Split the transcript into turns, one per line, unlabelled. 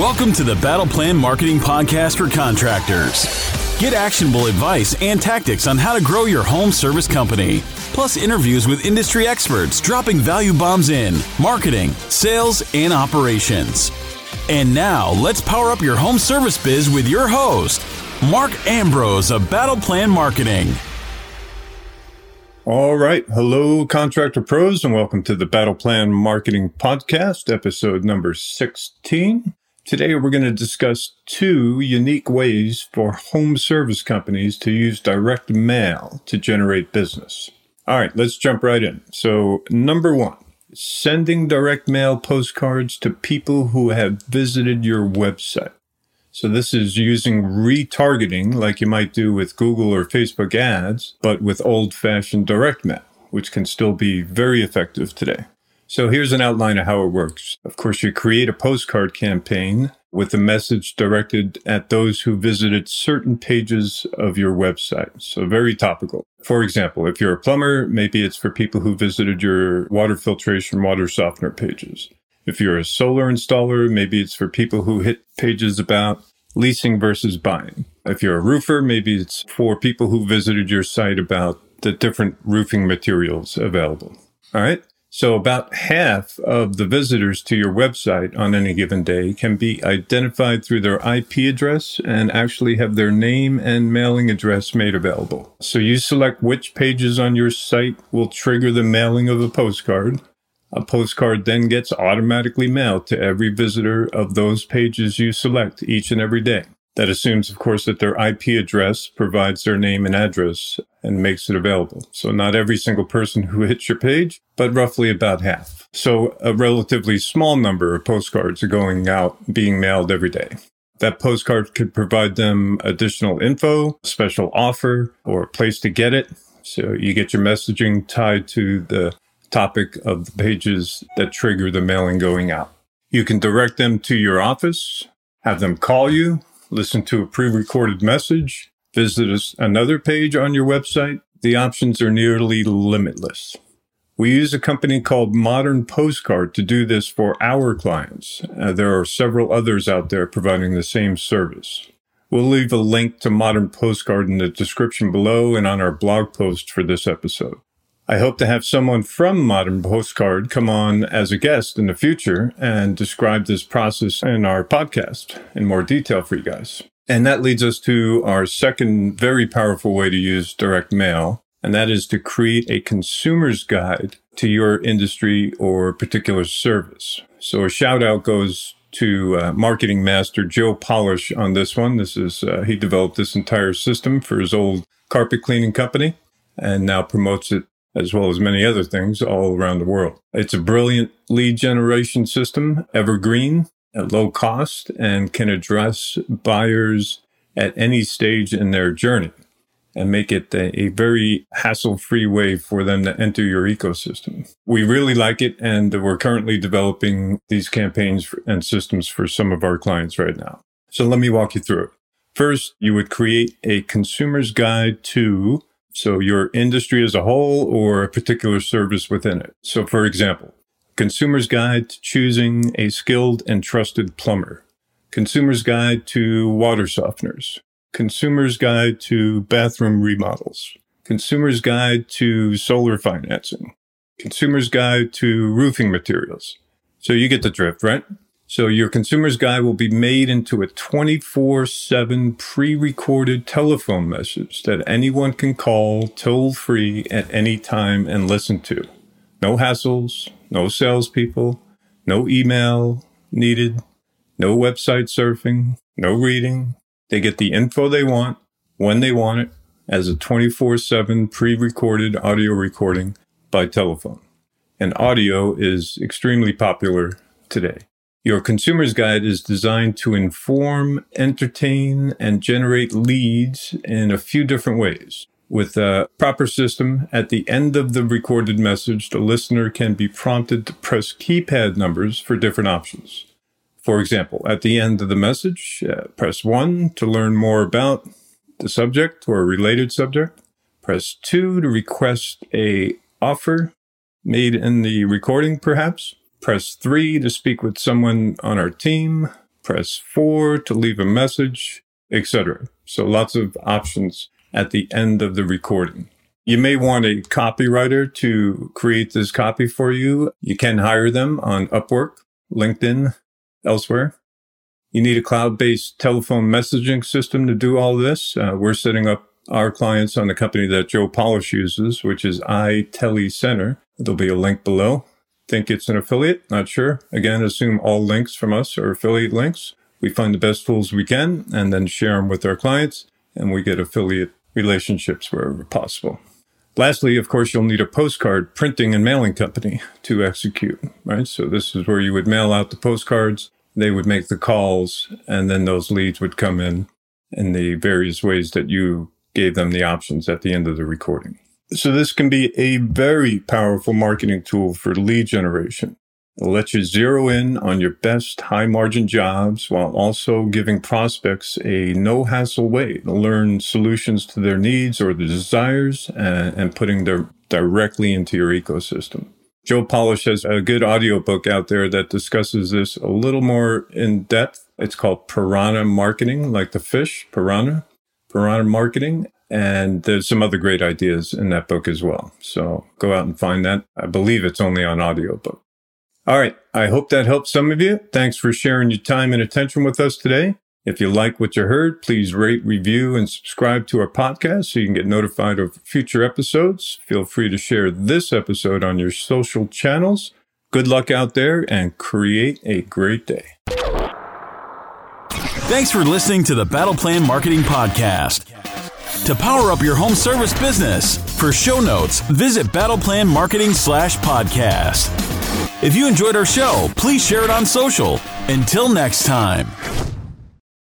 Welcome to the Battle Plan Marketing Podcast for contractors. Get actionable advice and tactics on how to grow your home service company, plus interviews with industry experts dropping value bombs in marketing, sales, and operations. And now, let's power up your home service biz with your host, Mark Ambrose of Battle Plan Marketing.
All right. Hello, contractor pros, and welcome to the Battle Plan Marketing Podcast, episode number 16. Today, we're going to discuss two unique ways for home service companies to use direct mail to generate business. All right, let's jump right in. So, number one, sending direct mail postcards to people who have visited your website. So, this is using retargeting like you might do with Google or Facebook ads, but with old fashioned direct mail, which can still be very effective today. So here's an outline of how it works. Of course, you create a postcard campaign with a message directed at those who visited certain pages of your website. So very topical. For example, if you're a plumber, maybe it's for people who visited your water filtration, water softener pages. If you're a solar installer, maybe it's for people who hit pages about leasing versus buying. If you're a roofer, maybe it's for people who visited your site about the different roofing materials available. All right. So about half of the visitors to your website on any given day can be identified through their IP address and actually have their name and mailing address made available. So you select which pages on your site will trigger the mailing of a postcard. A postcard then gets automatically mailed to every visitor of those pages you select each and every day. That assumes, of course, that their IP address provides their name and address and makes it available. So not every single person who hits your page, but roughly about half. So a relatively small number of postcards are going out, being mailed every day. That postcard could provide them additional info, special offer, or a place to get it. So you get your messaging tied to the topic of the pages that trigger the mailing going out. You can direct them to your office, have them call you, listen to a pre-recorded message, visit us another page on your website. The options are nearly limitless. We use a company called Modern Postcard to do this for our clients. Uh, there are several others out there providing the same service. We'll leave a link to Modern Postcard in the description below and on our blog post for this episode. I hope to have someone from Modern Postcard come on as a guest in the future and describe this process in our podcast in more detail for you guys. And that leads us to our second very powerful way to use direct mail, and that is to create a consumer's guide to your industry or particular service. So a shout out goes to uh, marketing master Joe Polish on this one. This is, uh, he developed this entire system for his old carpet cleaning company and now promotes it as well as many other things all around the world. It's a brilliant lead generation system, evergreen, at low cost, and can address buyers at any stage in their journey and make it a, a very hassle free way for them to enter your ecosystem. We really like it, and we're currently developing these campaigns and systems for some of our clients right now. So let me walk you through it. First, you would create a consumer's guide to so your industry as a whole or a particular service within it. So for example, consumer's guide to choosing a skilled and trusted plumber, consumer's guide to water softeners, consumer's guide to bathroom remodels, consumer's guide to solar financing, consumer's guide to roofing materials. So you get the drift, right? So your consumer's guide will be made into a 24 7 pre recorded telephone message that anyone can call toll free at any time and listen to. No hassles, no salespeople, no email needed, no website surfing, no reading. They get the info they want when they want it as a 24 7 pre recorded audio recording by telephone. And audio is extremely popular today. Your consumer's guide is designed to inform, entertain, and generate leads in a few different ways. With a proper system, at the end of the recorded message, the listener can be prompted to press keypad numbers for different options. For example, at the end of the message, uh, press 1 to learn more about the subject or a related subject. Press 2 to request a offer made in the recording, perhaps. Press 3 to speak with someone on our team. press 4 to leave a message, etc. So lots of options at the end of the recording. You may want a copywriter to create this copy for you. You can hire them on Upwork, LinkedIn, elsewhere. You need a cloud-based telephone messaging system to do all this. Uh, we're setting up our clients on the company that Joe Polish uses, which is iTeleCenter. There'll be a link below. Think it's an affiliate? Not sure. Again, assume all links from us are affiliate links. We find the best tools we can and then share them with our clients, and we get affiliate relationships wherever possible. Lastly, of course, you'll need a postcard printing and mailing company to execute, right? So this is where you would mail out the postcards, they would make the calls, and then those leads would come in in the various ways that you gave them the options at the end of the recording. So this can be a very powerful marketing tool for lead generation. It'll let you zero in on your best high margin jobs while also giving prospects a no hassle way to learn solutions to their needs or their desires and, and putting them directly into your ecosystem. Joe Polish has a good audiobook out there that discusses this a little more in depth. It's called Piranha Marketing, like the fish, piranha, piranha marketing. And there's some other great ideas in that book as well. So go out and find that. I believe it's only on audiobook. All right. I hope that helps some of you. Thanks for sharing your time and attention with us today. If you like what you heard, please rate, review, and subscribe to our podcast so you can get notified of future episodes. Feel free to share this episode on your social channels. Good luck out there and create a great day.
Thanks for listening to the Battle Plan Marketing Podcast. To power up your home service business, for show notes, visit Battleplan Marketing slash podcast. If you enjoyed our show, please share it on social. Until next time.